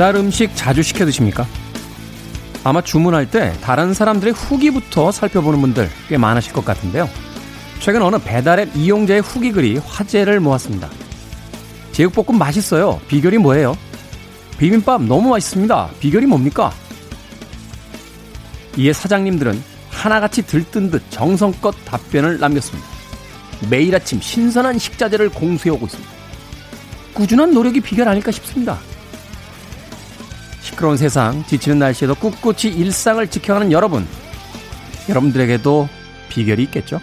배달 음식 자주 시켜 드십니까? 아마 주문할 때 다른 사람들의 후기부터 살펴보는 분들 꽤 많으실 것 같은데요. 최근 어느 배달앱 이용자의 후기 글이 화제를 모았습니다. 제육볶음 맛있어요. 비결이 뭐예요? 비빔밥 너무 맛있습니다. 비결이 뭡니까? 이에 사장님들은 하나같이 들뜬 듯 정성껏 답변을 남겼습니다. 매일 아침 신선한 식자재를 공수해오고 있습니다. 꾸준한 노력이 비결 아닐까 싶습니다. 시끄러운 세상, 지치는 날씨에도 꿋꿋이 일상을 지켜가는 여러분. 여러분들에게도 비결이 있겠죠?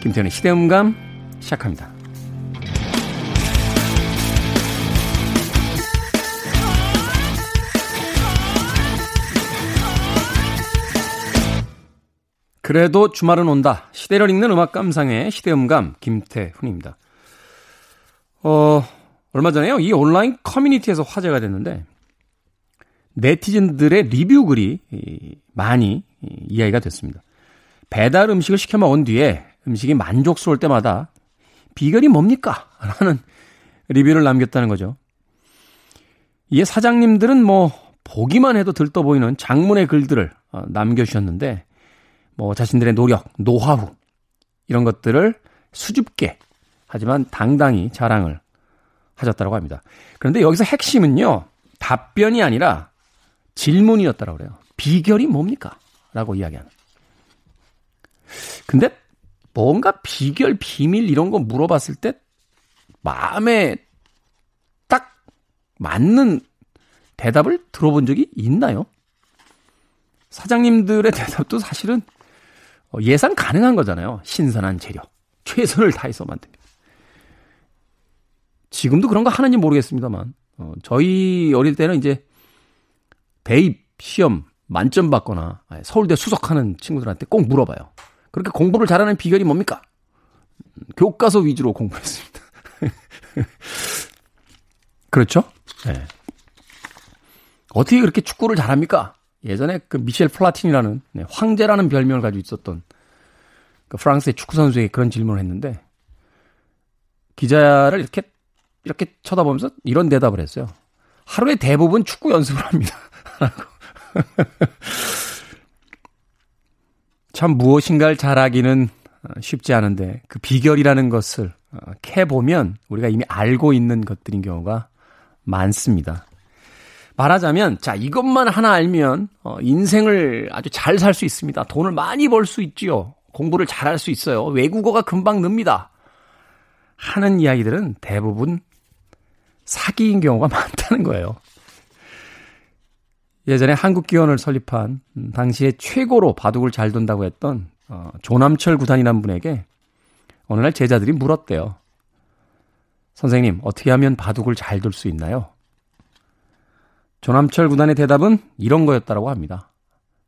김태현의 시대음감 시작합니다. 그래도 주말은 온다. 시대를 읽는 음악 감상의 시대음감 김태훈입니다. 어, 얼마 전에요. 이 온라인 커뮤니티에서 화제가 됐는데 네티즌들의 리뷰 글이 많이 이야기가 됐습니다. 배달 음식을 시켜 먹은 뒤에 음식이 만족스러울 때마다 비결이 뭡니까? 라는 리뷰를 남겼다는 거죠. 이에 사장님들은 뭐 보기만 해도 들떠 보이는 장문의 글들을 어, 남겨주셨는데 뭐 자신들의 노력, 노하우 이런 것들을 수줍게 하지만 당당히 자랑을 하셨다고 합니다. 그런데 여기서 핵심은요. 답변이 아니라 질문이었다고 그래요. 비결이 뭡니까? 라고 이야기하는. 근데 뭔가 비결, 비밀 이런 거 물어봤을 때 마음에 딱 맞는 대답을 들어본 적이 있나요? 사장님들의 대답도 사실은 어, 예상 가능한 거잖아요. 신선한 재료. 최선을 다해서 만듭니다. 지금도 그런 거 하는지 모르겠습니다만, 어, 저희 어릴 때는 이제 대입 시험 만점 받거나 서울대 수석하는 친구들한테 꼭 물어봐요. 그렇게 공부를 잘하는 비결이 뭡니까? 교과서 위주로 공부했습니다. 그렇죠? 네. 어떻게 그렇게 축구를 잘합니까? 예전에 그 미셸 플라티니라는 네, 황제라는 별명을 가지고 있었던 그 프랑스의 축구 선수에게 그런 질문을 했는데 기자를 이렇게 이렇게 쳐다보면서 이런 대답을 했어요. 하루에 대부분 축구 연습을 합니다. 참 무엇인가를 잘하기는 쉽지 않은데 그 비결이라는 것을 어, 캐 보면 우리가 이미 알고 있는 것들인 경우가 많습니다. 말하자면 자 이것만 하나 알면 어, 인생을 아주 잘 살 수 있습니다. 돈을 많이 벌 수 있지요. 공부를 잘 할 수 있어요. 외국어가 금방 늡니다. 하는 이야기들은 대부분 사기인 경우가 많다는 거예요. 예전에 한국기원을 설립한 음, 당시에 최고로 바둑을 잘 둔다고 했던 어, 조남철 구단이라는 분에게 어느 날 제자들이 물었대요. 선생님, 어떻게 하면 바둑을 잘 둘 수 있나요? 조남철 구단의 대답은 이런 거였다고 합니다.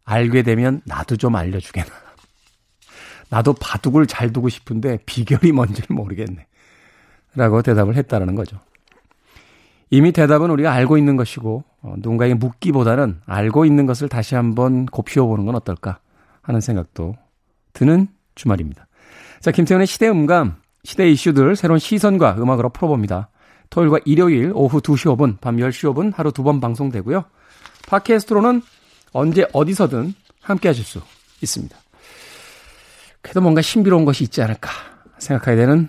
알게 되면 나도 좀 알려주게나. 나도 바둑을 잘 두고 싶은데 비결이 뭔지를 모르겠네. 라고 대답을 했다라는 거죠. 이미 대답은 우리가 알고 있는 것이고 어, 누군가에게 묻기보다는 알고 있는 것을 다시 한번 곱씹어 보는 건 어떨까 하는 생각도 드는 주말입니다. 자, 김태훈의 시대 음감, 시대 이슈들 새로운 시선과 음악으로 풀어봅니다. 토요일과 일요일 오후 2시 5분, 밤 10시 5분 하루 두 번 방송되고요. 팟캐스트로는 언제 어디서든 함께 하실 수 있습니다. 그래도 뭔가 신비로운 것이 있지 않을까 생각하게 되는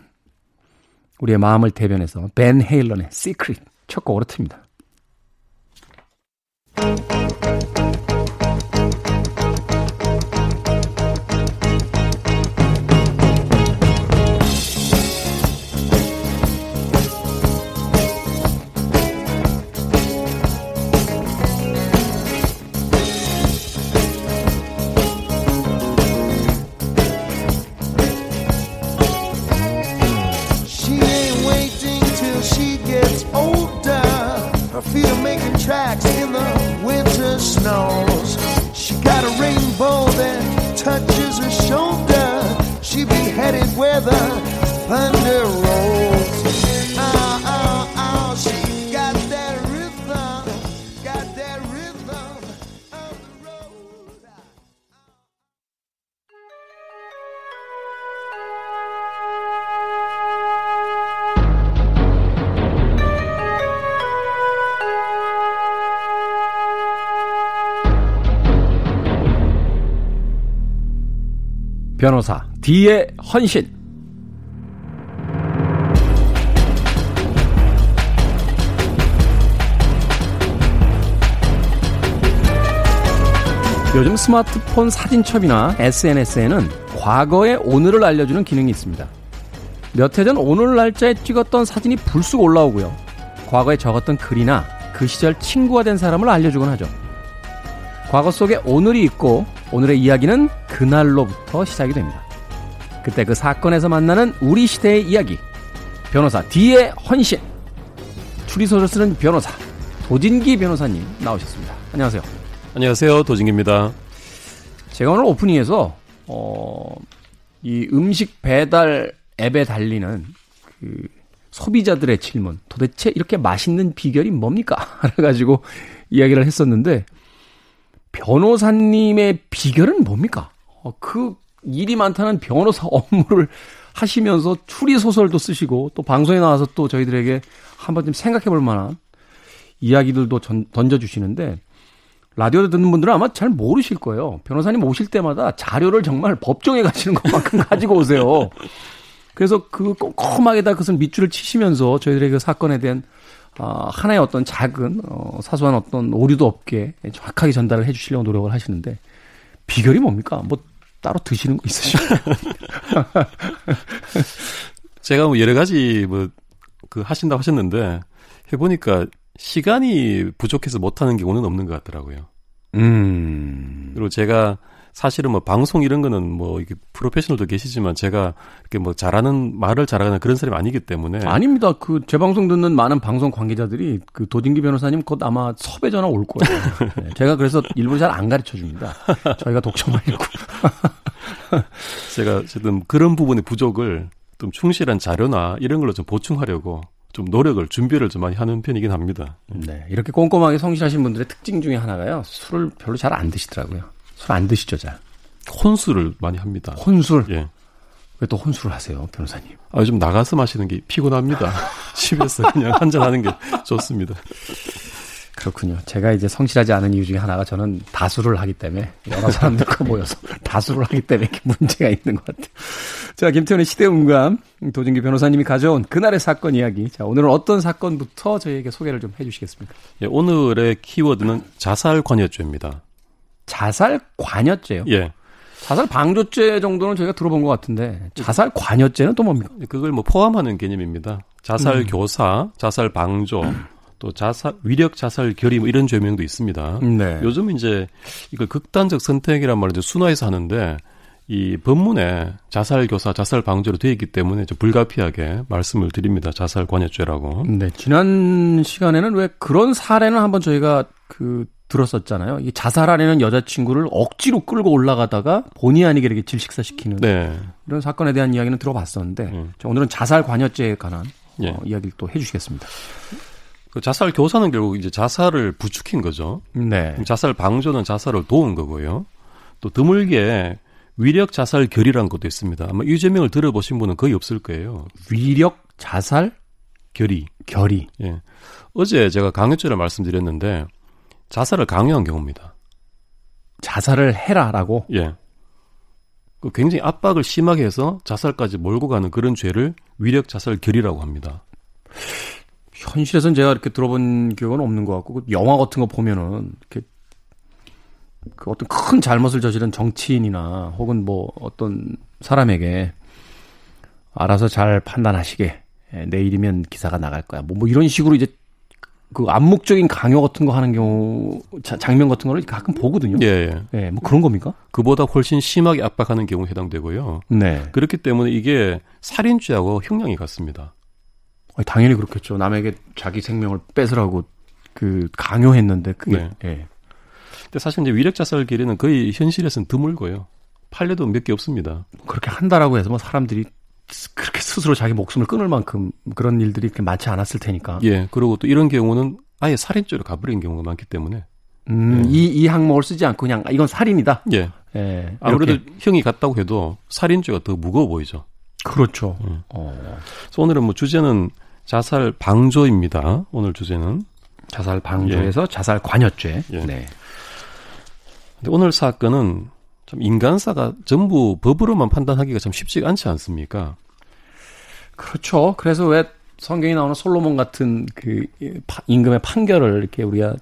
우리의 마음을 대변해서 벤 헤일런의 시크릿 첫 곡으로 틉니다. where the thunder rolls. Oh, oh, oh, she got that rhythm, got that rhythm of the road. 변호사 D의 헌신. 요즘 스마트폰 사진첩이나 SNS에는 과거의 오늘을 알려주는 기능이 있습니다. 몇 해 전 오늘 날짜에 찍었던 사진이 불쑥 올라오고요. 과거에 적었던 글이나 그 시절 친구가 된 사람을 알려주곤 하죠. 과거 속에 오늘이 있고 오늘의 이야기는 그날로부터 시작이 됩니다. 그때 그 사건에서 만나는 우리 시대의 이야기. 변호사 D의 헌신. 추리소설 쓰는 변호사 도진기 변호사님 나오셨습니다. 안녕하세요. 안녕하세요. 도진기입니다. 제가 오늘 오프닝에서 어, 이 음식 배달 앱에 달리는 그 소비자들의 질문, 도대체 이렇게 맛있는 비결이 뭡니까? 그래가지고 이야기를 했었는데, 변호사님의 비결은 뭡니까? 어, 그 일이 많다는 변호사 업무를 하시면서 추리 소설도 쓰시고 또 방송에 나와서 또 저희들에게 한번 좀 생각해 볼 만한 이야기들도 전, 던져주시는데 라디오 듣는 분들은 아마 잘 모르실 거예요. 변호사님 오실 때마다 자료를 정말 법정에 가시는 것만큼 가지고 오세요. 그래서 그 꼼꼼하게 다 그것을 밑줄을 치시면서 저희들에게 그 사건에 대한 어, 하나의 어떤 작은 어, 사소한 어떤 오류도 없게 정확하게 전달을 해주시려고 노력을 하시는데 비결이 뭡니까? 뭐 따로 드시는 거 있으시죠? 제가 뭐 여러 가지 뭐 그 하신다고 하셨는데 해보니까 시간이 부족해서 못하는 경우는 없는 것 같더라고요. 음. 그리고 제가 사실은 뭐 방송 이런 거는 뭐 이게 프로페셔널도 계시지만 제가 이렇게 뭐 잘하는 말을 잘하는 그런 사람이 아니기 때문에 아닙니다. 그제 방송 듣는 많은 방송 관계자들이 그 도진기 변호사님 곧 아마 섭외 전화 올 거예요. 네, 제가 그래서 일부러 잘 안 가르쳐 줍니다. 저희가 독점하려고. 제가 어쨌든 그런 부분의 부족을 좀 충실한 자료나 이런 걸로 좀 보충하려고 좀 노력을 준비를 좀 많이 하는 편이긴 합니다. 네, 이렇게 꼼꼼하게 성실하신 분들의 특징 중에 하나가요. 술을 별로 잘 안 드시더라고요. 술 안 드시죠, 잘? 혼술을 많이 합니다. 혼술? 예. 왜 또 혼술을 하세요, 변호사님? 아, 요즘 나가서 마시는 게 피곤합니다. 집에서 그냥 한잔 하는 게 좋습니다. 그렇군요. 제가 이제 성실하지 않은 이유 중에 하나가 저는 다수를 하기 때문에 여러 사람들과 모여서 다수를 하기 때문에 이렇게 문제가 있는 것 같아요. 자, 김태훈의 시대음감 도진기 변호사님이 가져온 그날의 사건 이야기. 자, 오늘은 어떤 사건부터 저희에게 소개를 좀 해주시겠습니까? 예, 오늘의 키워드는 자살 관여죄입니다. 자살 관여죄요? 예. 자살 방조죄 정도는 저희가 들어본 것 같은데 자살 관여죄는 또 뭡니까? 그걸 뭐 포함하는 개념입니다. 자살 음. 교사, 자살 방조, 또 자살 위력 자살 결의 뭐 이런 죄명도 있습니다. 네. 요즘 이제 이걸 극단적 선택이란 말을 이제 순화해서 하는데 이 법문에 자살 교사, 자살 방조로 되어 있기 때문에 좀 불가피하게 말씀을 드립니다. 자살 관여죄라고. 네. 지난 시간에는 왜 그런 사례는 한번 저희가 그 들었었잖아요. 이 자살하려는 여자친구를 억지로 끌고 올라가다가 본의 아니게 이렇게 질식사시키는 네. 이런 사건에 대한 이야기는 들어봤었는데 음. 오늘은 자살 관여죄에 관한 예. 어, 이야기를 또 해주시겠습니다. 그 자살 교사는 결국 이제 자살을 부추긴 거죠. 네. 자살 방조는 자살을 도운 거고요. 또 드물게 위력 자살 결의라는 것도 있습니다. 아마 이 제명을 들어보신 분은 거의 없을 거예요. 위력 자살 결의. 결의. 예. 어제 제가 강요죄를 말씀드렸는데 자살을 강요한 경우입니다. 자살을 해라라고? 예. 그 굉장히 압박을 심하게 해서 자살까지 몰고 가는 그런 죄를 위력 자살 결의라고 합니다. 현실에서는 제가 이렇게 들어본 기억은 없는 것 같고 그 영화 같은 거 보면은 이렇게 그 어떤 큰 잘못을 저지른 정치인이나 혹은 뭐 어떤 사람에게 알아서 잘 판단하시게 예, 내일이면 기사가 나갈 거야. 뭐, 뭐 이런 식으로 이제 그 암묵적인 강요 같은 거 하는 경우 자, 장면 같은 거를 가끔 보거든요. 예, 예. 예. 뭐 그런 겁니까? 그보다 훨씬 심하게 압박하는 경우에 해당되고요. 네. 그렇기 때문에 이게 살인죄하고 형량이 같습니다. 당연히 그렇겠죠. 남에게 자기 생명을 뺏으라고 그 강요했는데 그게 네. 예. 근데 사실 이제 위력 자살 기례는 거의 현실에서는 드물고요. 판례도 몇 개 없습니다. 그렇게 한다라고 해서 뭐 사람들이 그렇게 스스로 자기 목숨을 끊을 만큼 그런 일들이 그렇게 많지 않았을 테니까. 예. 그리고 또 이런 경우는 아예 살인죄로 가버린 경우가 많기 때문에. 음, 예. 이, 이 항목을 쓰지 않고 그냥 이건 살인이다? 예. 예. 아무래도 형이 같다고 해도 살인죄가 더 무거워 보이죠. 그렇죠. 예. 어. 그래서 오늘은 뭐 주제는 자살 방조입니다. 오늘 주제는 자살 방조에서 예. 자살 관여죄. 예. 네. 근데 오늘 사건은 참 인간사가 전부 법으로만 판단하기가 참 쉽지가 않지 않습니까? 그렇죠. 그래서 왜 성경에 나오는 솔로몬 같은 그 임금의 판결을 이렇게 우리가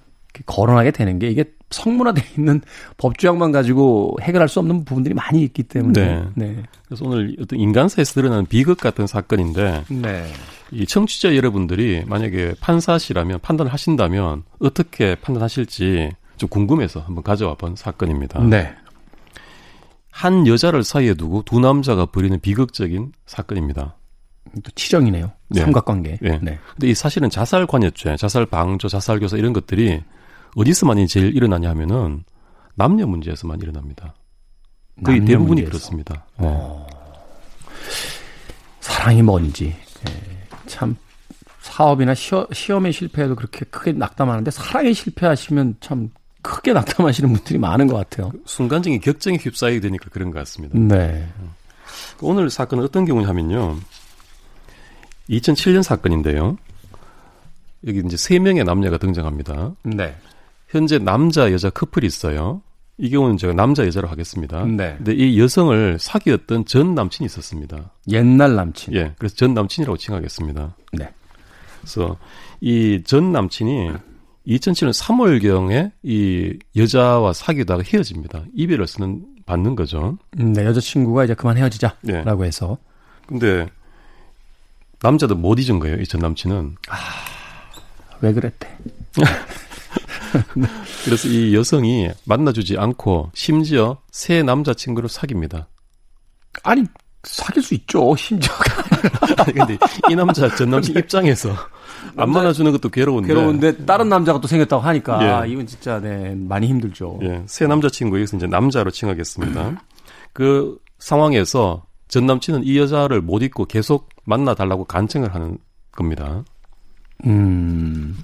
거론하게 되는 게 이게 성문화되어 있는 법조항만 가지고 해결할 수 없는 부분들이 많이 있기 때문에. 네. 네. 그래서 오늘 어떤 인간사에서 드러나는 비극 같은 사건인데. 네. 이 청취자 여러분들이 만약에 판사시라면 판단을 하신다면 어떻게 판단하실지 좀 궁금해서 한번 가져와 본 사건입니다. 네. 한 여자를 사이에 두고 두 남자가 벌이는 비극적인 사건입니다. 또 치정이네요. 네. 삼각관계. 네. 네. 근데 이 사실은 자살 관여죄, 자살 방조, 자살 교사 이런 것들이 어디서 많이 제일 일어나냐 하면은 남녀 문제에서만 일어납니다. 거의 대부분이 문제에서. 그렇습니다. 네. 어. 사랑이 뭔지 네. 참 사업이나 시어, 시험에 실패해도 그렇게 크게 낙담하는데 사랑에 실패하시면 참 크게 낙담하시는 분들이 많은 것 같아요. 그 순간적인 격정에 휩싸이게 되니까 그런 것 같습니다. 네. 오늘 사건은 어떤 경우냐면요. 2007년 사건인데요. 여기 이제 세 명의 남녀가 등장합니다. 네. 현재 남자 여자 커플이 있어요. 이 경우는 제가 남자 여자로 하겠습니다. 네. 근데 이 여성을 사귀었던 전 남친이 있었습니다. 옛날 남친. 예. 그래서 전 남친이라고 칭하겠습니다. 네. 그래서 이 전 남친이 2007년 3월경에 이 여자와 사귀다가 헤어집니다. 이별을 쓰는 받는 거죠. 네, 여자친구가 이제 그만 헤어지자라고 네. 해서. 근데 남자도 못 잊은 거예요. 이 전 남친은. 아, 왜 그랬대? 그래서 이 여성이 만나주지 않고 심지어 새 남자친구를 사깁니다. 아니 사귈 수 있죠. 심지어가. 아니 근데 이 남자 전 남친 입장에서 안 만나주는 것도 괴로운데. 괴로운데 다른 남자가 또 생겼다고 하니까 예. 이건 진짜 네 많이 힘들죠. 예, 새 남자친구 여기서 이제 남자로 칭하겠습니다. 그 상황에서 전 남친은 이 여자를 못 잊고 계속 만나 달라고 간청을 하는 겁니다. 음.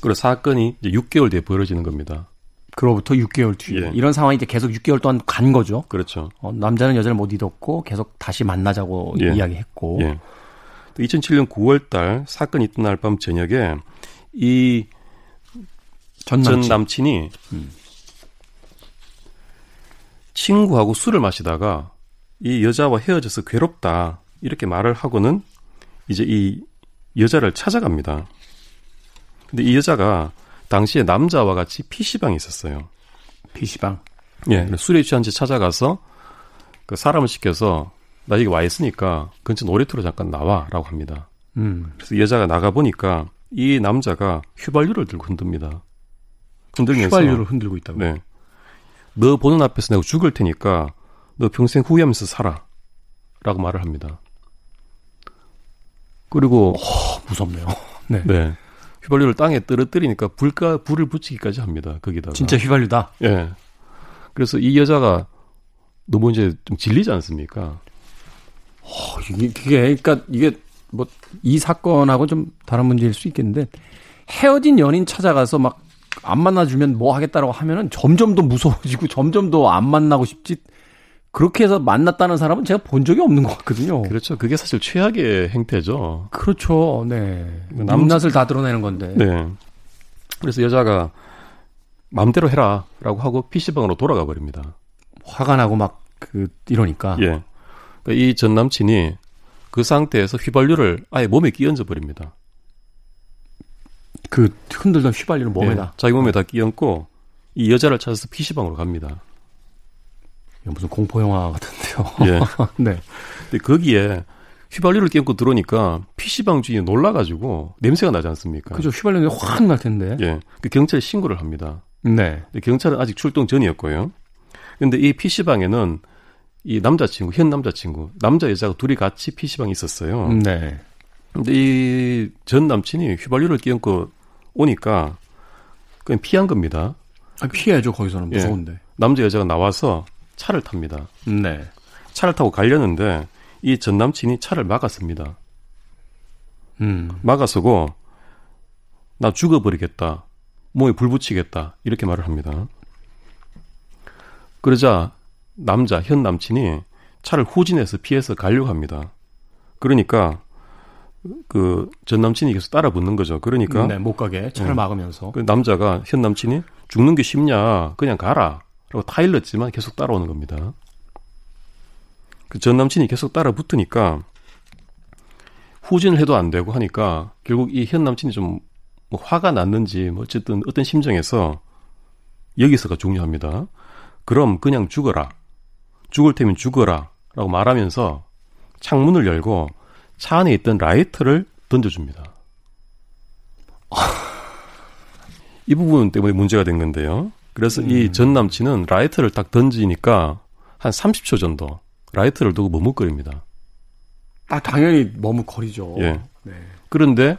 그리고 사건이 이제 6개월 뒤에 벌어지는 겁니다. 그로부터 6개월 뒤에 예. 이런 상황이 이제 계속 6개월 동안 간 거죠. 그렇죠. 어, 남자는 여자를 못 잊었고 계속 다시 만나자고 예. 이야기했고. 예. 2007년 9월달 사건이 있던 날 밤 저녁에 이전 남친. 남친 이 음. 친구하고 술을 마시다가 이 여자와 헤어져서 괴롭다 이렇게 말을 하고는 이제 이 여자를 찾아갑니다. 근데 이 여자가 당시에 남자와 같이 PC방에 있었어요. PC방? 예. 술에 취한 채 찾아가서 그 사람을 시켜서 나 여기 와 있으니까 근처 놀이터로 잠깐 나와라고 합니다. 음. 그래서 여자가 나가 보니까 이 남자가 휘발유를 들고 흔듭니다. 흔들면서 휘발유를 흔들고 있다고. 네. 너 보는 앞에서 내가 죽을 테니까 너 평생 후회하면서 살아라고 말을 합니다. 그리고 어, 무섭네요. 네. 네. 휘발유를 땅에 떨어뜨리니까 불가 불을 붙이기까지 합니다. 거기다가 진짜 휘발유다. 예. 그래서 이 여자가 너무 이제 좀 질리지 않습니까? 어, 이게 그게 그러니까 이게 뭐 이 사건하고 좀 다른 문제일 수 있겠는데 헤어진 연인 찾아가서 막 안 만나주면 뭐 하겠다라고 하면은 점점 더 무서워지고 점점 더 안 만나고 싶지 그렇게 해서 만났다는 사람은 제가 본 적이 없는 것 같거든요. 그렇죠. 그게 사실 최악의 행태죠. 그렇죠. 네. 남낮을 다 드러내는 건데. 네. 그래서 여자가 마음대로 해라라고 하고 PC방으로 돌아가 버립니다. 화가 나고 막 그 이러니까. 예. 그러니까 이 전 남친이 그 상태에서 휘발유를 아예 몸에 끼얹어 버립니다. 그 흔들던 휘발유를 몸에다. 예. 자기 몸에 다 끼얹고 이 여자를 찾아서 PC방으로 갑니다. 무슨 공포 영화 같은데요. 예. 네. 근데 거기에 휘발유를 깨고 들어오니까 PC방 주인이 놀라가지고 냄새가 나지 않습니까? 그죠. 휘발유 냄새 확날 텐데. 예. 그 경찰에 신고를 합니다. 네. 경찰은 아직 출동 전이었고요. 근데 이 PC방에는 이 남자친구, 현 남자친구, 남자 여자가 둘이 같이 PC방에 있었어요. 네. 근데 이 전 남친이 휘발유를 끼얹고 오니까 그냥 피한 겁니다. 아, 피해야죠, 거기서는. 무서운데. 예. 남자 여자가 나와서 차를 탑니다. 네. 차를 타고 가려는데 이 전 남친이 차를 막았습니다. 음. 막아서고 나 죽어버리겠다. 몸에 불 붙이겠다. 이렇게 말을 합니다. 그러자 남자 현 남친이 차를 후진해서 피해서 가려고 합니다. 그러니까 그 전 남친이 계속 따라 붙는 거죠. 그러니까 네, 못 가게 차를 네. 막으면서 그 남자가 현 남친이 죽는 게 쉽냐 그냥 가라 라고 타일렀지만 계속 따라오는 겁니다. 그 전 남친이 계속 따라 붙으니까 후진을 해도 안 되고 하니까 결국 이 현 남친이 좀 뭐 화가 났는지 뭐 어쨌든 어떤 심정에서 여기서가 중요합니다. 그럼 그냥 죽어라. 죽을 테면 죽어라. 라고 말하면서 창문을 열고 차 안에 있던 라이터를 던져줍니다. 이 부분 때문에 문제가 된 건데요. 그래서 음. 이전 남친은 라이터를 딱 던지니까 한 30초 정도 라이터를 두고 머뭇거립니다. 아, 당연히 머뭇거리죠. 예. 네. 그런데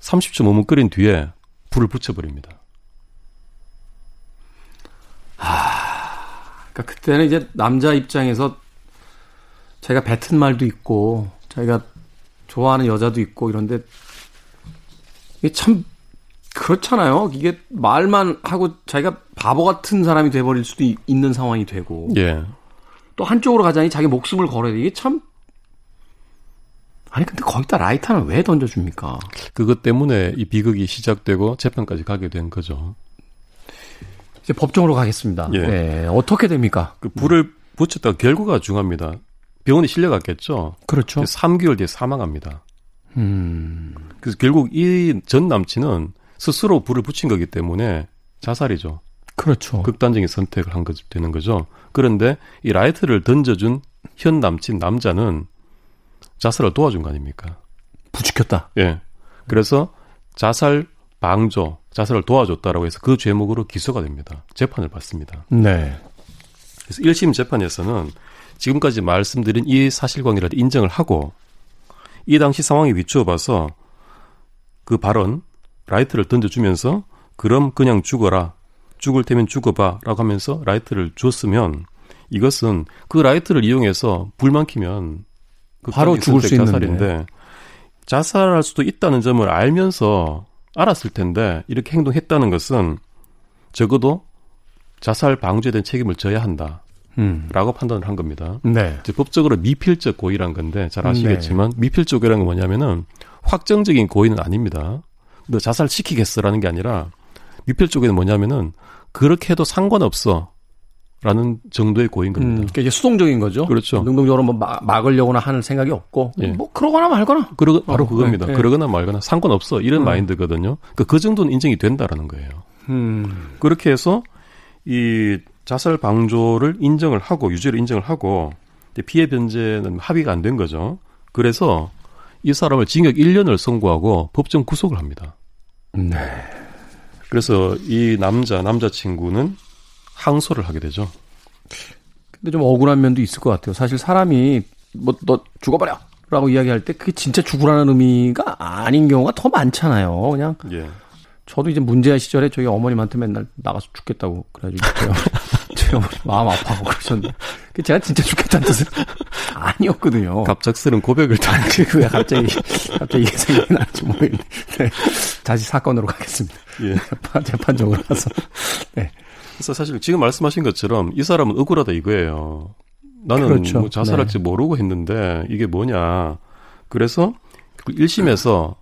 30초 머뭇거린 뒤에 불을 붙여버립니다. 아, 그러니까 그때는 이제 남자 입장에서 자기가 뱉은 말도 있고, 자기가 좋아하는 여자도 있고 이런데 이게 참 그렇잖아요. 이게 말만 하고 자기가 바보 같은 사람이 돼버릴 수도 있는 상황이 되고. 예. 또 한쪽으로 가자니 자기 목숨을 걸어야 돼. 이게 참. 아니, 근데 거기다 라이터는 왜 던져줍니까? 그것 때문에 이 비극이 시작되고 재판까지 가게 된 거죠. 이제 법정으로 가겠습니다. 예. 네. 어떻게 됩니까? 그 불을 붙였다가 결과가 중요합니다. 병원에 실려갔겠죠. 그렇죠. 3개월 뒤에 사망합니다. 음. 그래서 결국 이 전 남친은 스스로 불을 붙인 거기 때문에 자살이죠. 그렇죠. 극단적인 선택을 한 거, 되는 거죠. 그런데 이 라이트를 던져준 현 남친 남자는 자살을 도와준 거 아닙니까? 부추겼다. 예. 그래서 자살 방조, 자살을 도와줬다라고 해서 그 죄목으로 기소가 됩니다. 재판을 받습니다. 네. 그래서 1심 재판에서는 지금까지 말씀드린 이 사실관계를 인정을 하고 이 당시 상황에 비추어 봐서 그 발언 라이터를 던져주면서 그럼 그냥 죽어라. 죽을 테면 죽어봐. 라고 하면서 라이터를 줬으면 이것은 그 라이터를 이용해서 불만 키면 그 바로 죽을 수 자살인데 있는데. 자살할 수도 있다는 점을 알면서 알았을 텐데 이렇게 행동했다는 것은 적어도 자살 방조에 대한 책임을 져야 한다. 음. 라고 판단을 한 겁니다. 네. 이제 법적으로 미필적 고의란 건데 잘 아시겠지만 네. 미필적 고의라는 건 뭐냐면은 확정적인 고의는 아닙니다. 너 자살 시키겠어라는 게 아니라 미필 쪽에는 뭐냐면은 그렇게 해도 상관없어. 라는 정도의 고인 겁니다. 음, 그러니까 이게 수동적인 거죠. 그렇죠. 능동적으로 뭐 막, 막으려거나 하는 생각이 없고, 예. 뭐 그러거나 말거나. 그러, 바로 어, 그겁니다. 네, 그러거나 말거나 상관없어 이런 음. 마인드거든요. 그러니까 그 정도는 인정이 된다라는 거예요. 음. 그렇게 해서 이 자살 방조를 인정을 하고 유죄를 인정을 하고 피해 변제는 합의가 안 된 거죠. 그래서 이 사람을 징역 1년을 선고하고 법정 구속을 합니다. 네. 그래서 이 남자 남자친구는 항소를 하게 되죠. 근데 좀 억울한 면도 있을 것 같아요. 사실 사람이 뭐 너 죽어버려. 라고 이야기할 때 그게 진짜 죽으라는 의미가 아닌 경우가 더 많잖아요. 그냥 예. 저도 이제 문제아 시절에 저희 어머님한테 맨날 나가서 죽겠다고 그래가지고 어머니 마음 아파하고 그러셨는데 제가 진짜 죽겠다는 뜻은 아니었거든요. 갑작스런 고백을 다. 그 갑자기 갑자기 이게 생각이 나지 모르겠네. 네. 다시 사건으로 가겠습니다. 예. 재판적으로 가서. 네. 그래서 사실 지금 말씀하신 것처럼 이 사람은 억울하다 이거예요. 나는 그렇죠. 뭐 자살할지 네. 모르고 했는데 이게 뭐냐. 그래서 1심에서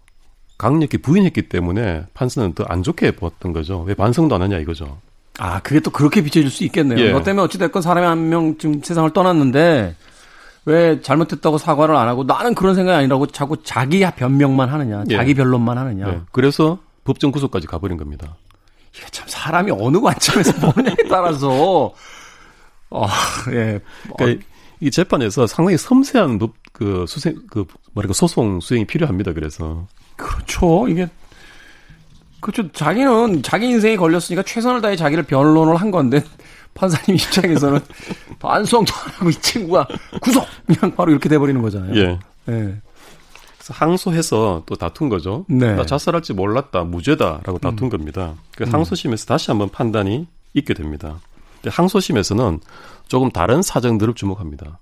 강력히 부인했기 때문에 판사는 더 안 좋게 보았던 거죠. 왜 반성도 안 하냐 이거죠. 아, 그게 또 그렇게 비춰질 수 있겠네요. 예. 너 때문에 어찌됐건 사람이 한 명 지금 세상을 떠났는데 왜 잘못했다고 사과를 안 하고 나는 그런 생각이 아니라고 자꾸 자기 변명만 하느냐, 예. 자기 변론만 하느냐. 예. 그래서 법정 구속까지 가버린 겁니다. 이게 참 사람이 어느 관점에서 보느냐에 따라서 아, 예. 그러니까 이 재판에서 상당히 섬세한 법, 그 수생 그 뭐랄까 소송 수행이 필요합니다. 그래서 그렇죠. 이게 그렇죠. 자기는 자기 인생에 걸렸으니까 최선을 다해 자기를 변론을 한 건데 판사님 입장에서는 반성도 안 하고 이 친구가 구속 그냥 바로 이렇게 돼버리는 거잖아요. 예. 예. 그래서 항소해서 또 다툰 거죠. 네. 나 자살할지 몰랐다, 무죄다라고 다툰 음. 겁니다. 그래서 음. 항소심에서 다시 한번 판단이 있게 됩니다. 근데 항소심에서는 조금 다른 사정들을 주목합니다.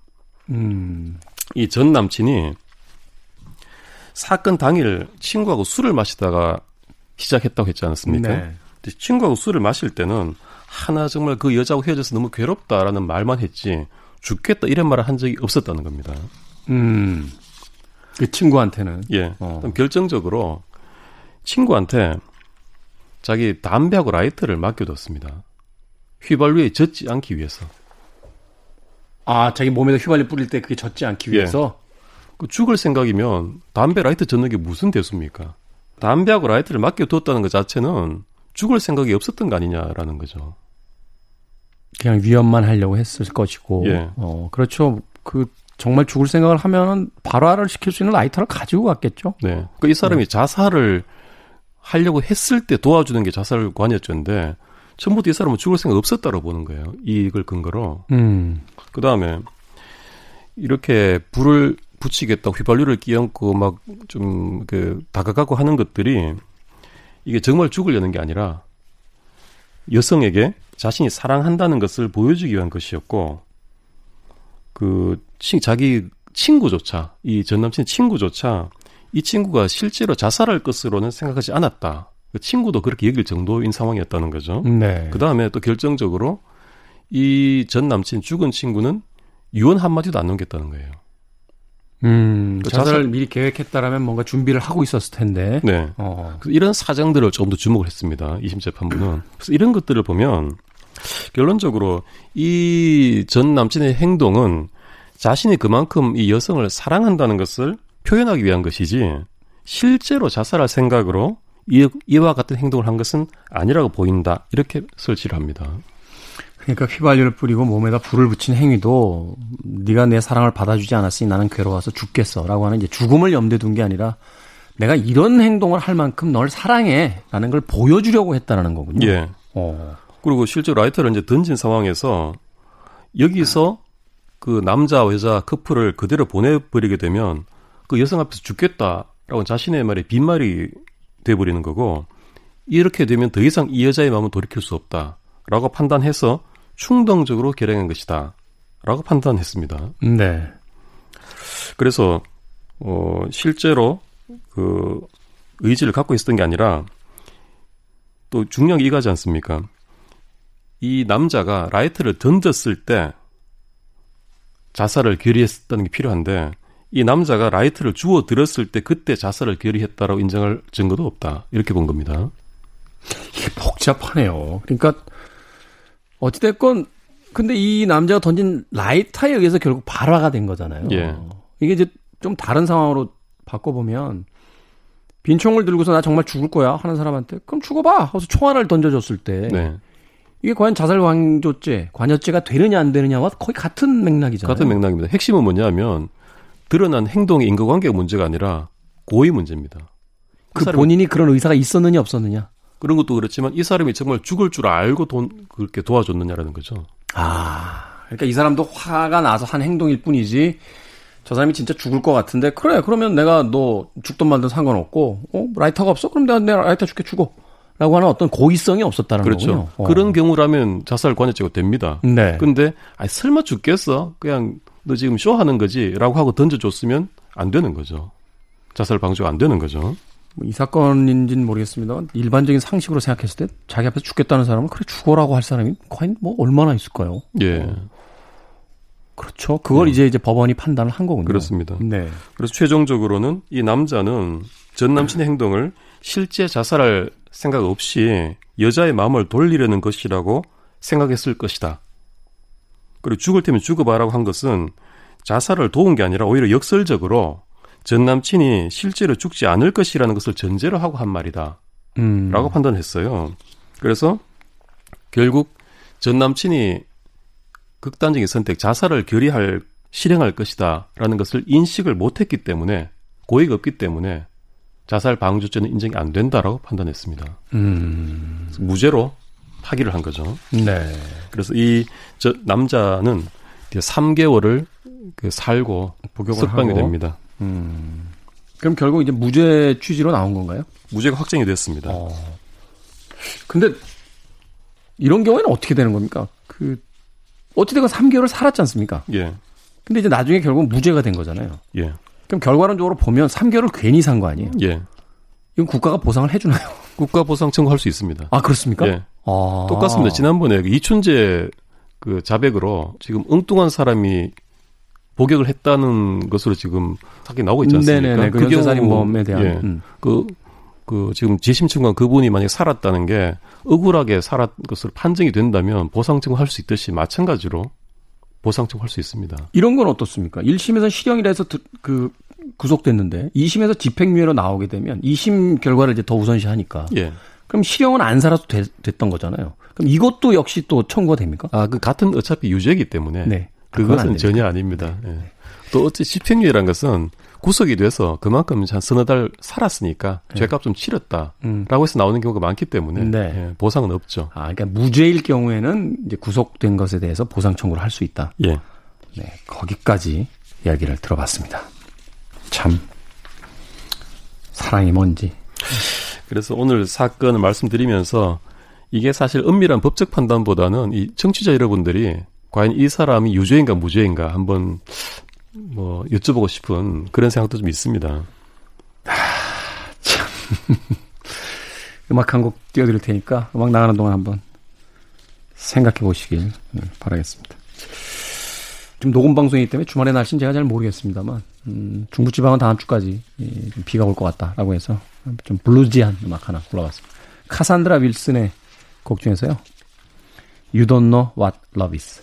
음. 이 전 남친이 사건 당일 친구하고 술을 마시다가 시작했다고 했지 않았습니까? 네. 친구하고 술을 마실 때는 하나 정말 그 여자하고 헤어져서 너무 괴롭다라는 말만 했지 죽겠다 이런 말을 한 적이 없었다는 겁니다. 음. 그 친구한테는 예. 어. 결정적으로 친구한테 자기 담배하고 라이터를 맡겨뒀습니다. 휘발유에 젖지 않기 위해서. 아, 자기 몸에다 휘발유 뿌릴 때 그게 젖지 않기 예. 위해서? 예. 그 죽을 생각이면 담배 라이터 젖는 게 무슨 대수입니까? 담배하고 라이트를 맡겨두었다는 것 자체는 죽을 생각이 없었던 거 아니냐라는 거죠. 그냥 위협만 하려고 했을 것이고. 예. 어, 그렇죠. 그 정말 죽을 생각을 하면은 발화를 시킬 수 있는 라이터를 가지고 갔겠죠. 네. 그 이 사람이 네. 자살을 하려고 했을 때 도와주는 게 자살관여였는데 처음부터 이 사람은 죽을 생각 없었다고 보는 거예요. 이걸 근거로. 음. 그 다음에 이렇게 불을 붙이겠다, 휘발유를 끼얹고 막 좀 그 다가가고 하는 것들이 이게 정말 죽으려는 게 아니라 여성에게 자신이 사랑한다는 것을 보여주기 위한 것이었고 그 자기 친구조차 이 전 남친 친구조차 이 친구가 실제로 자살할 것으로는 생각하지 않았다. 그 친구도 그렇게 여길 정도인 상황이었다는 거죠. 네. 그 다음에 또 결정적으로 이 전 남친 죽은 친구는 유언 한마디도 안 남겼다는 거예요. 음, 그 자살을 자살... 미리 계획했다라면 뭔가 준비를 하고 있었을 텐데. 네. 어. 이런 사정들을 조금 더 주목을 했습니다. 2심 재판부는. 그래서 이런 것들을 보면 결론적으로 이 전 남친의 행동은 자신이 그만큼 이 여성을 사랑한다는 것을 표현하기 위한 것이지 실제로 자살할 생각으로 이, 이와 같은 행동을 한 것은 아니라고 보인다. 이렇게 설치를 합니다. 그러니까 휘발유를 뿌리고 몸에다 불을 붙인 행위도 네가 내 사랑을 받아주지 않았으니 나는 괴로워서 죽겠어라고 하는 이제 죽음을 염두에 둔 게 아니라 내가 이런 행동을 할 만큼 널 사랑해라는 걸 보여주려고 했다는 거군요. 예. 어. 그리고 실제 라이터를 이제 던진 상황에서 여기서 그 남자 여자 커플을 그대로 보내버리게 되면 그 여성 앞에서 죽겠다라고 자신의 말에 빈말이 돼버리는 거고 이렇게 되면 더 이상 이 여자의 마음을 돌이킬 수 없다라고 판단해서 충동적으로 결행한 것이다. 라고 판단했습니다. 네. 그래서, 어, 실제로 그 의지를 갖고 있었던 게 아니라 또 중요한 게 이거지 않습니까? 이 남자가 라이터를 던졌을 때 자살을 결의했다는 게 필요한데 이 남자가 라이터를 주워 들었을 때 그때 자살을 결의했다라고 인정할 증거도 없다. 이렇게 본 겁니다. 이게 복잡하네요. 그러니까 어찌됐건 근데 이 남자가 던진 라이터에 의해서 결국 발화가 된 거잖아요. 예. 이게 이제 좀 다른 상황으로 바꿔보면 빈 총을 들고서 나 정말 죽을 거야 하는 사람한테 그럼 죽어봐 하고서 총 하나를 던져줬을 때 네. 이게 과연 자살 관조죄 관여죄가 되느냐 안 되느냐와 거의 같은 맥락이잖아요. 같은 맥락입니다. 핵심은 뭐냐면 드러난 행동의 인과관계가 문제가 아니라 고의 문제입니다. 그 본인이 그런 의사가 있었느냐 없었느냐 그런 것도 그렇지만 이 사람이 정말 죽을 줄 알고 돈 그렇게 도와줬느냐라는 거죠. 아, 그러니까 이 사람도 화가 나서 한 행동일 뿐이지. 저 사람이 진짜 죽을 것 같은데 그래 그러면 내가 너 죽든 말든 상관없고 어 라이터가 없어 그럼 내가 내 라이터 줄게 주고 라고 하는 어떤 고의성이 없었다는 그렇죠. 거군요. 어. 그런 경우라면 자살 관여죄가 됩니다. 네. 근데 아니 설마 죽겠어? 그냥 너 지금 쇼하는 거지라고 하고 던져줬으면 안 되는 거죠. 자살 방조가 안 되는 거죠. 이 사건인지는 모르겠습니다만 일반적인 상식으로 생각했을 때 자기 앞에서 죽겠다는 사람은 그래 죽어라고 할 사람이 과연 뭐 얼마나 있을까요? 예. 그렇죠. 그걸 네. 이제 이제 법원이 판단을 한 거군요. 그렇습니다. 네. 그래서 최종적으로는 이 남자는 전 남친의 행동을 실제 자살할 생각 없이 여자의 마음을 돌리려는 것이라고 생각했을 것이다. 그리고 죽을 테면 죽어봐라고 한 것은 자살을 도운 게 아니라 오히려 역설적으로 전 남친이 실제로 죽지 않을 것이라는 것을 전제로 하고 한 말이다. 음. 라고 판단했어요. 그래서 결국 전 남친이 극단적인 선택, 자살을 결의할, 실행할 것이다. 라는 것을 인식을 못했기 때문에, 고의가 없기 때문에 자살 방조죄는 인정이 안 된다라고 판단했습니다. 음. 무죄로 파기를 한 거죠. 네. 그래서 이 저 남자는 3개월을 그 살고 석방이 됩니다. 음. 그럼 결국 이제 무죄 취지로 나온 건가요? 무죄가 확정이 됐습니다. 어. 근데 이런 경우에는 어떻게 되는 겁니까? 그 어찌되건 3개월을 살았지 않습니까? 예. 근데 이제 나중에 결국 무죄가 된 거잖아요. 예. 그럼 결과론적으로 보면 3개월을 괜히 산 거 아니에요? 예. 이건 국가가 보상을 해주나요? 국가 보상 청구할 수 있습니다. 아 그렇습니까? 예. 아. 똑같습니다. 지난번에 그 이춘재 그 자백으로 지금 엉뚱한 사람이 복역을 했다는 것으로 지금 사기 나오고 있지 않습니까? 네네네. 그, 그 경우 살인범에 대한 예, 음. 그 그 지금 재심청관 그분이 만약 살았다는 게 억울하게 살았 것으로 판정이 된다면 보상 청구할 수 있듯이 마찬가지로 보상 청구할 수 있습니다. 이런 건 어떻습니까? 1심에서 실형이라 해서 그 구속됐는데 2심에서 집행유예로 나오게 되면 2심 결과를 이제 더 우선시하니까 예. 그럼 실형은 안 살아도 되, 됐던 거잖아요. 그럼 이것도 역시 또 청구가 됩니까? 아, 그 같은 어차피 유죄이기 때문에 네. 그것은 전혀 아닙니다. 예. 또 어째 집행유예란 것은 구속이 돼서 그만큼 한 서너 달 살았으니까 네. 죄값 좀 치렀다라고 음. 해서 나오는 경우가 많기 때문에 네. 예, 보상은 없죠. 아, 그러니까 무죄일 경우에는 이제 구속된 것에 대해서 보상 청구를 할 수 있다. 예. 네, 거기까지 이야기를 들어봤습니다. 참 사랑이 뭔지. 그래서 오늘 사건을 말씀드리면서 이게 사실 은밀한 법적 판단보다는 이 청취자 여러분들이 과연 이 사람이 유죄인가 무죄인가 한번 뭐 여쭤보고 싶은 그런 생각도 좀 있습니다. 아, 참. 음악 한 곡 띄워드릴 테니까 음악 나가는 동안 한번 생각해 보시길 바라겠습니다. 지금 녹음 방송이기 때문에 주말의 날씨는 제가 잘 모르겠습니다만 음, 중부지방은 다음 주까지 예, 비가 올 것 같다라고 해서 좀 블루지한 음악 하나 골라봤습니다. 카산드라 윌슨의 곡 중에서요. You don't know what love is.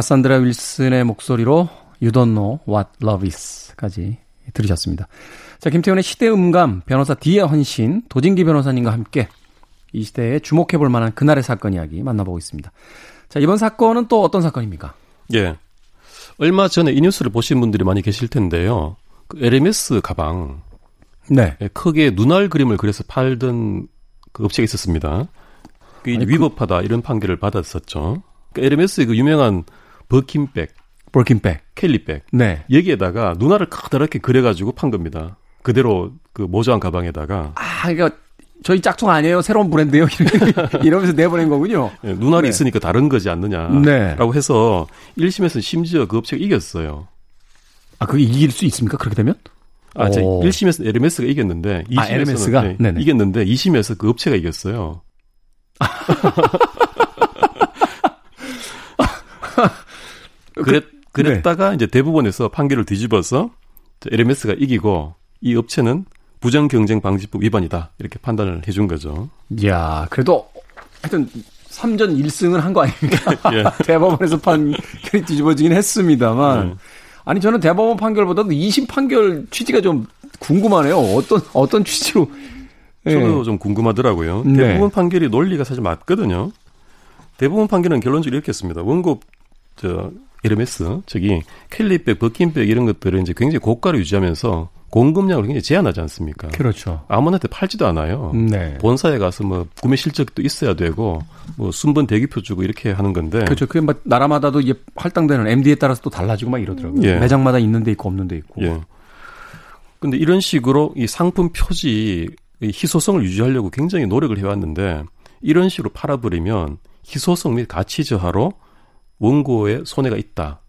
카산드라 윌슨의 목소리로 You Don't Know What Love Is까지 들으셨습니다. 자, 김태훈의 시대 음감, 변호사 디의 헌신, 도진기 변호사님과 함께 이 시대에 주목해 볼 만한 그날의 사건 이야기 만나보고 있습니다. 자, 이번 사건은 또 어떤 사건입니까? 예. 얼마 전에 이 뉴스를 보신 분들이 많이 계실 텐데요. 그 에르메스 가방. 네. 예, 크게 눈알 그림을 그려서 팔던 그 업체가 있었습니다. 그 아니, 위법하다 그... 이런 판결을 받았었죠. 그 에르메스의 그 유명한 버킨백, 버킨백, 켈리백. 네. 여기에다가 눈알을 커다랗게 그려가지고 판 겁니다. 그대로 그 모조한 가방에다가. 아, 그러니까 저희 짝퉁 아니에요. 새로운 브랜드요. 이러면서 내보낸 거군요. 네, 눈알이 네. 있으니까 다른 거지 않느냐라고 네. 해서 1심에서 심지어 그 업체가 이겼어요. 아, 그게 이길 수 있습니까? 그렇게 되면? 아, 저 1심에서 에르메스가 이겼는데 2심에서는 아, 에르메스가 네, 이겼는데 2심에서 그 업체가 이겼어요. 그랬, 그랬다가 네. 이제 대부분에서 판결을 뒤집어서 에르메스가 이기고 이 업체는 부정 경쟁 방지법 위반이다. 이렇게 판단을 해준 거죠. 이야, 그래도 하여튼 3전 1승을 한거 아닙니까? 예. 대법원에서 판결이 뒤집어지긴 했습니다만. 예. 아니, 저는 대법원 판결보다도 2심 판결 취지가 좀 궁금하네요. 어떤, 어떤 취지로. 예. 저도 좀 궁금하더라고요. 네. 대법원 판결이 논리가 사실 맞거든요. 대법원 판결은 결론적으로 이렇게 했습니다. 원고, 저, 에르메스, 저기, 캘리백, 버킨백 이런 것들을 이제 굉장히 고가를 유지하면서 공급량을 굉장히 제한하지 않습니까? 그렇죠. 아무한테 팔지도 않아요. 네. 본사에 가서 뭐 구매 실적도 있어야 되고 뭐 순번 대기표 주고 이렇게 하는 건데. 그렇죠. 그게 막 나라마다도 이게 할당되는 MD에 따라서 또 달라지고 막 이러더라고요. 예. 매장마다 있는 데 있고 없는 데 있고. 예. 근데 이런 식으로 이 상품 표지 희소성을 유지하려고 굉장히 노력을 해왔는데 이런 식으로 팔아버리면 희소성 및 가치 저하로 원고에 손해가 있다.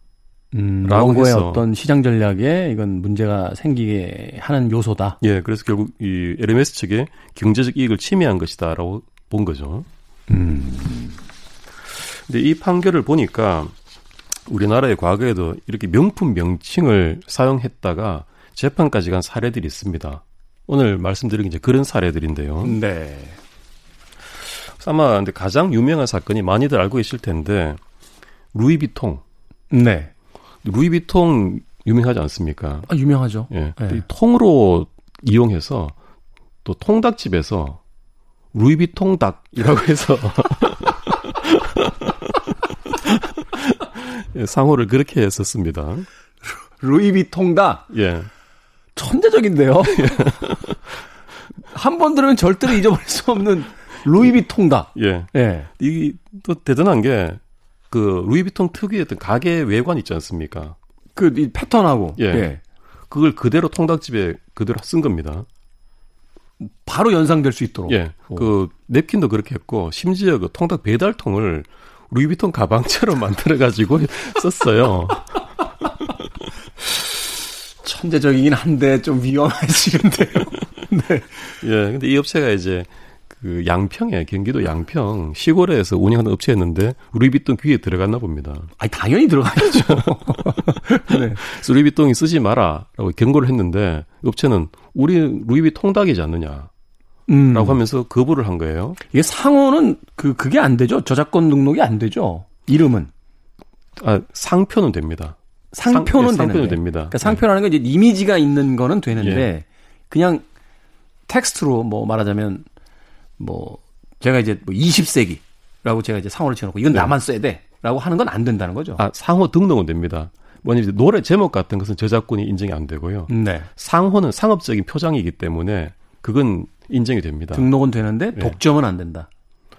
음, 라고의 어떤 시장 전략에 이건 문제가 생기게 하는 요소다. 예, 그래서 결국 이 LMS 측에 경제적 이익을 침해한 것이다라고 본 거죠. 음. 근데 이 판결을 보니까 우리나라의 과거에도 이렇게 명품 명칭을 사용했다가 재판까지 간 사례들이 있습니다. 오늘 말씀드린 게 이제 그런 사례들인데요. 네. 아마 근데 가장 유명한 사건이 많이들 알고 계실 텐데 루이비통. 네. 루이비통 유명하지 않습니까? 아, 유명하죠. 예. 네. 통으로 이용해서 또 통닭집에서 루이비통 닭이라고 해서 예, 상호를 그렇게 했었습니다. 루이비통 닭? 예. 천재적인데요? 한 번 들으면 절대로 잊어버릴 수 없는 루이비통다. 예. 예. 이게 또 대단한 게 그 루이비통 특유의 어떤 가게 외관 있지 않습니까? 그 이 패턴하고. 예. 예. 그걸 그대로 통닭집에 그대로 쓴 겁니다. 바로 연상될 수 있도록. 예. 오. 그 냅킨도 그렇게 했고 심지어 그 통닭 배달통을 루이비통 가방처럼 만들어 가지고 썼어요. 천재적이긴 한데 좀 위험해지는데요. 네. 예. 근데 이 업체가 이제 그 양평에 경기도 양평 시골에서 운영하는 업체였는데 루이비통 귀에 들어갔나 봅니다. 아니 당연히 들어가야죠. 네. 루이비통이 쓰지 마라라고 경고를 했는데 업체는 우리 루이비 통닭이지 않느냐. 음. 라고 하면서 거부를 한 거예요. 이게 상호는 그 그게 안 되죠. 저작권 등록이 안 되죠. 이름은 아 상표는 됩니다. 상표는, 상, 예, 상표는 됩니다. 그러니까 상표라는 건 이제 이미지가 있는 거는 되는데 예. 그냥 텍스트로 뭐 말하자면 뭐 제가 이제 뭐 20세기라고 제가 이제 상호를 지어놓고 이건 네. 나만 써야 돼라고 하는 건 안 된다는 거죠. 아 상호 등록은 됩니다. 뭐냐면 노래 제목 같은 것은 저작권이 인정이 안 되고요. 네. 상호는 상업적인 표장이기 때문에 그건 인정이 됩니다. 등록은 되는데 네. 독점은 안 된다.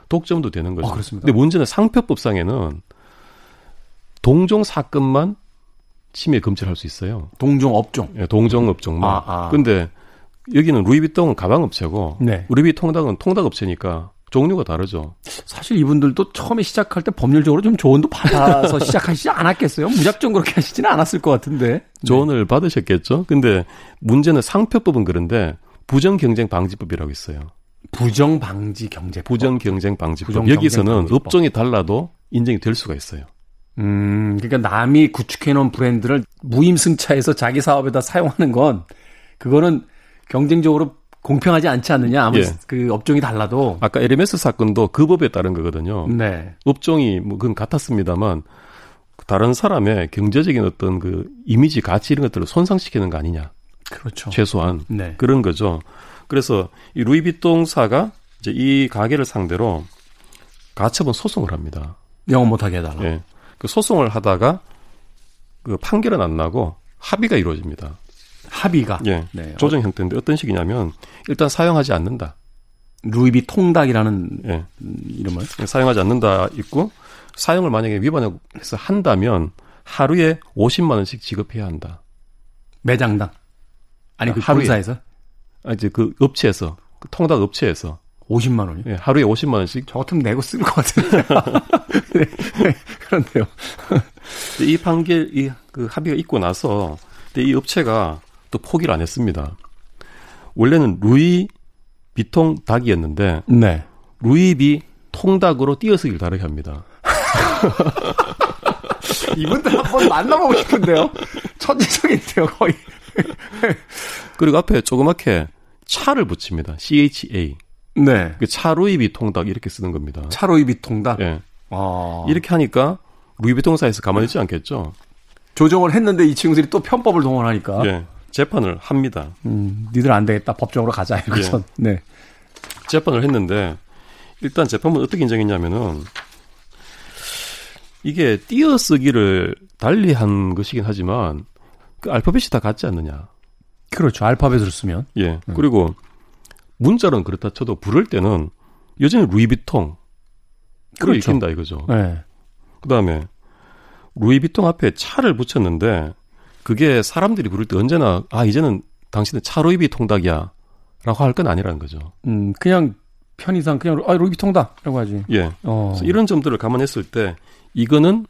독점도 되는 거죠. 아, 그렇습니까? 근데 문제는 상표법상에는 동종 사건만 침해 금지할 수 있어요. 동종 업종. 예, 동종 업종만. 아, 아. 근데 여기는 루이비통은 가방 업체고 네. 루이비 통닭은 통닭 업체니까 종류가 다르죠. 사실 이분들도 처음에 시작할 때 법률적으로 좀 조언도 받아서 시작하시지 않았겠어요? 무작정 그렇게 하시지는 않았을 것 같은데. 네. 조언을 네. 받으셨겠죠? 근데 문제는 상표법은 그런데 부정 경쟁 방지법이라고 있어요. 부정 방지 경제법. 부정 경쟁 방지법. 부정 여기서는 업종이 달라도 인정이 될 수가 있어요. 음, 그러니까 남이 구축해 놓은 브랜드를 무임승차해서 자기 사업에다 사용하는 건 그거는 경쟁적으로 공평하지 않지 않느냐. 아무리 예. 그 업종이 달라도. 아까 LMS 사건도 그 법에 따른 거거든요. 네. 업종이 뭐 그건 같았습니다만 다른 사람의 경제적인 어떤 그 이미지 가치 이런 것들을 손상시키는 거 아니냐. 그렇죠. 최소한 네. 그런 거죠. 그래서 이 루이비통사가 이제 이 가게를 상대로 가처분 소송을 합니다. 영업 못하게 해달라. 예. 그 소송을 하다가 그 판결은 안 나고 합의가 이루어집니다. 합의가. 예. 네. 조정 형태인데 어떤 식이냐면 일단 사용하지 않는다. 루이비 통닭이라는 예. 이름을 예, 사용하지 않는다 있고 사용을 만약에 위반해서 한다면 하루에 50만 원씩 지급해야 한다. 매장당. 아니 그 하루에, 본사에서? 아 이제 그 업체에서 그 통닭 업체에서 50만 원이요? 예, 하루에 50만 원씩. 저 같으면 내고 쓸 것 같은데. 네, 네, 그런데요. 이 판결, 이 그 합의가 있고 나서, 이 업체가 또 포기를 안 했습니다. 원래는 루이 비통 닭이었는데 네. 루이비 통닭으로 띄어쓰기를 다르게 합니다. 이분들 한번 만나보고 싶은데요. 천재적인데요, 거의. 그리고 앞에 조그맣게 차를 붙입니다. CHA. 네. 그 차루이비 통닭 이렇게 쓰는 겁니다. 차 루이비 통닭? 예. 네. 아. 이렇게 하니까 루이비통사에서 가만히 있지 않겠죠. 조정을 했는데 이 친구들이 또 편법을 동원하니까. 예. 재판을 합니다. 음, 니들 안 되겠다. 법적으로 가자. 예. 네. 재판을 했는데 일단 재판은 어떻게 인정했냐면은 이게 띄어쓰기를 달리한 것이긴 하지만 그 알파벳이 다 같지 않느냐. 그렇죠. 알파벳으로 쓰면. 예. 음. 그리고 문자로는 그렇다 쳐도 부를 때는 여전히 루이비통 그렇죠. 읽힌다 이거죠. 네. 그 다음에 루이비통 앞에 차를 붙였는데 그게 사람들이 부를 때 언제나 아 이제는 당신은 차 로이비 통닭이야라고 할 건 아니라는 거죠. 음 그냥 편의상 그냥 아 로이비 통닭이라고 하지. 예. 어. 이런 점들을 감안했을 때 이거는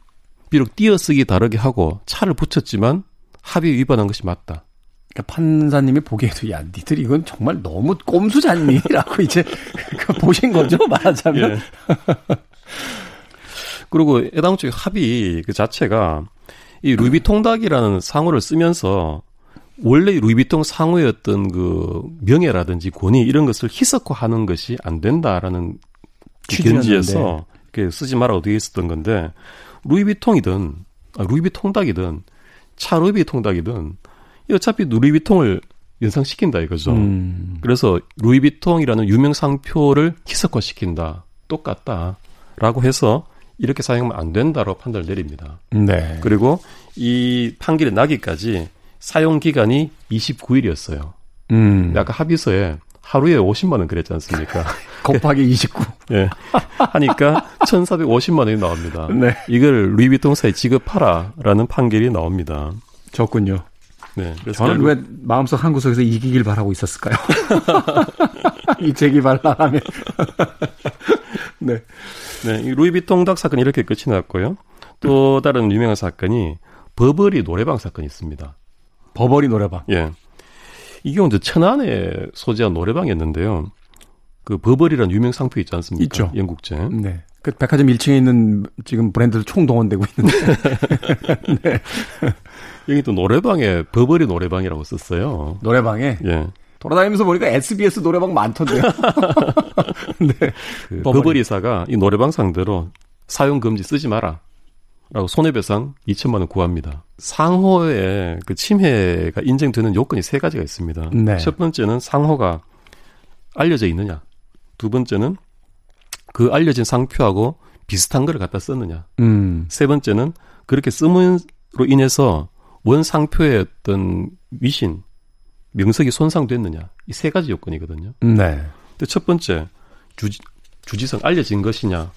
비록 띄어쓰기 다르게 하고 차를 붙였지만 합의 위반한 것이 맞다. 그러니까 판사님이 보기에도 야 니들 이건 정말 너무 꼼수잖니라고 이제 보신 거죠 말하자면. 예. 그리고 애당초에 합의 그 자체가 이 루이비통닭이라는 상호를 쓰면서 원래 루이비통 어떤 그 명예라든지 권위 이런 것을 희석화하는 것이 안 된다라는 견지에서 그 쓰지 마라 어떻게 있었던 건데 루이비통이든 아, 루이비통닭이든 차 루이비통닭이든 어차피 루이비통을 연상시킨다 이거죠. 음. 그래서 루이비통이라는 유명 상표를 희석화시킨다. 똑같다라고 해서 이렇게 사용하면 안 된다고 판단을 내립니다. 네. 그리고 이 판결이 나기까지 사용 기간이 29일이었어요. 음. 아까 합의서에 하루에 50만 원 그랬지 않습니까? 곱하기 29. 예. 하니까 1,450만 원이 나옵니다. 네. 이걸 루이비통사에 지급하라라는 판결이 나옵니다. 좋군요. 네. 저는 왜 마음속 한 구석에서 이기길 바라고 있었을까요? 이 재기발랄하면. 네. 네. 이 루이비통 닭 사건이 이렇게 끝이 났고요. 또 다른 유명한 사건이 버버리 노래방 사건이 있습니다. 버버리 노래방. 예. 이 경우 이제 천안에 소재한 노래방이었는데요. 그 버버리라는 유명 상표 있지 않습니까? 있죠. 영국제. 네. 그 백화점 1층에 있는 지금 브랜드들 총동원되고 있는데. 네. 여기 또 노래방에 버버리 노래방이라고 썼어요. 노래방에? 예. 돌아다니면서 보니까 SBS 노래방 많던데요. 네. 그 버버리사가 이 노래방 상대로 사용 금지 쓰지 마라. 라고 손해배상 2천만 원 구합니다. 상호의 그 침해가 인정되는 요건이 세 가지가 있습니다. 네. 첫 번째는 상호가 알려져 있느냐. 두 번째는 그 알려진 상표하고 비슷한 거를 갖다 썼느냐. 음. 세 번째는 그렇게 쓰문으로 인해서 원 상표의 어떤 위신, 명석이 손상됐느냐. 이 세 가지 요건이거든요. 네. 근데 첫 번째, 주지, 주지성 알려진 것이냐.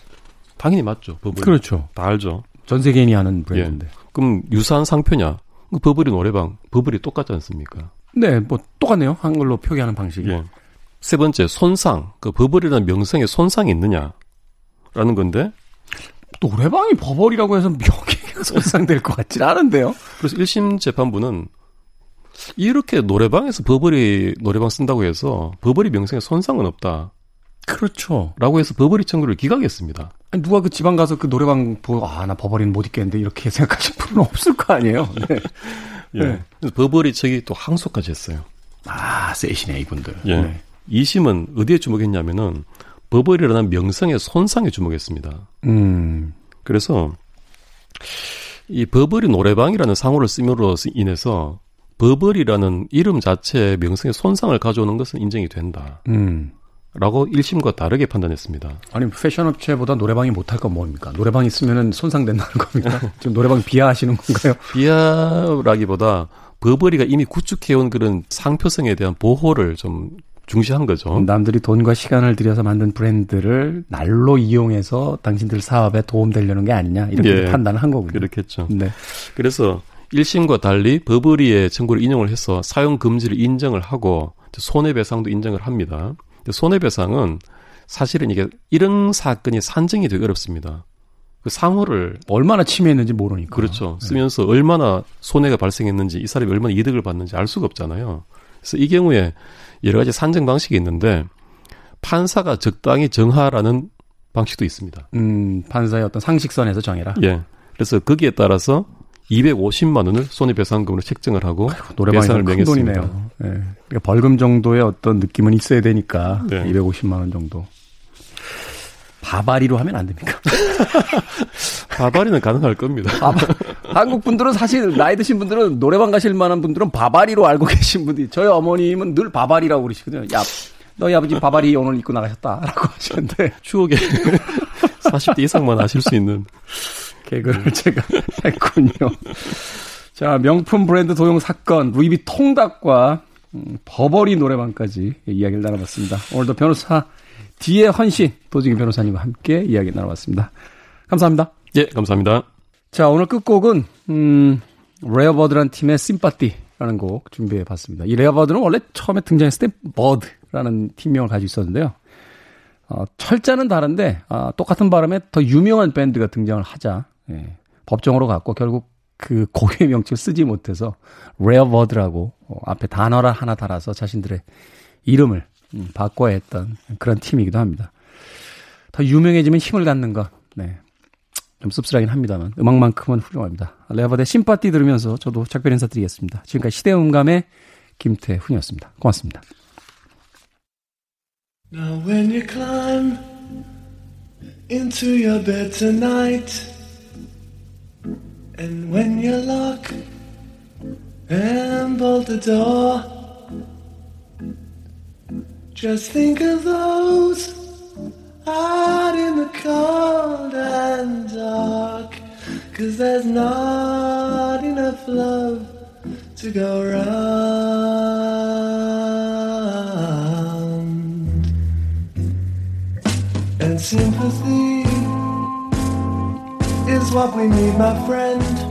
당연히 맞죠. 법은. 그렇죠. 다 알죠. 전 세계인이 하는 브랜드인데. 예. 그럼 유사한 상표냐? 그 버블이 노래방, 버블이 똑같지 않습니까? 네, 뭐 똑같네요. 한글로 표기하는 방식이. 예. 세 번째, 손상. 그 버블이라는 명성에 손상이 있느냐? 라는 건데. 노래방이 버블이라고 해서 명예가 손상될 것 같진 않은데요? 그래서 1심 재판부는 이렇게 노래방에서 버블이 노래방 쓴다고 해서 버블이 명성에 손상은 없다. 그렇죠. 라고 해서 버버리 청구를 기각했습니다. 아니, 누가 그 지방 가서 그 노래방 보고, 아, 나 버버리는 못 있겠는데, 이렇게 생각하실 분은 없을 거 아니에요. 네. 예. 네. 버버리 측이 또 항소까지 했어요. 아, 세시네, 이분들. 예. 네. 2심은 어디에 주목했냐면은, 버버리라는 명성의 손상에 주목했습니다. 음. 그래서, 이 버버리 노래방이라는 상호를 쓰므로 인해서, 버버리라는 이름 자체의 명성의 손상을 가져오는 것은 인정이 된다. 음. 라고 1심과 다르게 판단했습니다. 아니, 패션 업체보다 노래방이 못할 건 뭡니까? 노래방 있으면 손상된다는 겁니까? 지금 노래방 비하하시는 건가요? 비하라기보다 버버리가 이미 구축해온 그런 상표성에 대한 보호를 좀 중시한 거죠. 남들이 돈과 시간을 들여서 만든 브랜드를 날로 이용해서 당신들 사업에 도움되려는 게 아니냐 이렇게 예, 판단을 한 거군요. 그렇겠죠. 네. 그래서 1심과 달리 버버리의 청구를 인용을 해서 사용 금지를 인정을 하고 손해배상도 인정을 합니다. 손해배상은 사실은 이게 이런 사건이 산정이 되게 어렵습니다. 그 상호를 얼마나 침해했는지 모르니까. 그렇죠. 네. 쓰면서 네. 얼마나 손해가 발생했는지 이 사람이 얼마나 이득을 받는지 알 수가 없잖아요. 그래서 이 경우에 여러 가지 산정 방식이 있는데 판사가 적당히 정하라는 방식도 있습니다. 음, 판사의 어떤 상식선에서 정해라. 예. 그래서 거기에 따라서 250만 원을 손해배상금으로 책정을 하고 노래방에서 큰 돈이네요. 네. 그러니까 벌금 정도의 어떤 느낌은 있어야 되니까 네. 250만 원 정도. 바바리로 하면 안 됩니까? 바바리는 가능할 겁니다. 한국 분들은 사실 나이 드신 분들은 노래방 가실 만한 분들은 바바리로 알고 계신 분들이 저희 어머님은 늘 바바리라고 그러시거든요. 야, 너희 아버지 바바리 오늘 입고 나가셨다라고 하시는데 추억에 40대 이상만 아실 수 있는 개그를 제가 했군요. 자, 명품 브랜드 도용 사건, 루이비 통닭과 음, 버버리 노래방까지 이야기를 나눠봤습니다. 오늘도 변호사 뒤에 헌신 도지기 변호사님과 함께 이야기 나눠봤습니다. 감사합니다. 예, 감사합니다. 자, 오늘 끝곡은 음, Rare Bird란 팀의 Sympathy라는 곡 준비해 봤습니다. 이 Rare Bird는 원래 처음에 등장했을 때 Bird라는 팀명을 가지고 있었는데요. 어, 철자는 다른데 어, 똑같은 발음에 더 유명한 밴드가 등장을 하자 예, 법정으로 갔고 결국 그 고유의 명칭을 쓰지 못해서 Rare Bird라고 어, 앞에 단어를 하나 달아서 자신들의 이름을 음, 바꿔야 했던 그런 팀이기도 합니다. 더 유명해지면 힘을 갖는 것, 네. 좀 씁쓸하긴 합니다만 음악만큼은 훌륭합니다. Rare Bird의 Sympathy 들으면서 저도 작별 인사드리겠습니다. 지금까지 시대음감의 김태훈이었습니다. 고맙습니다. Now when you climb into your bed tonight And when you lock and bolt the door, just think of those out in the cold and dark. Cause there's not enough love to go round. And sympathy is what we need, my friend.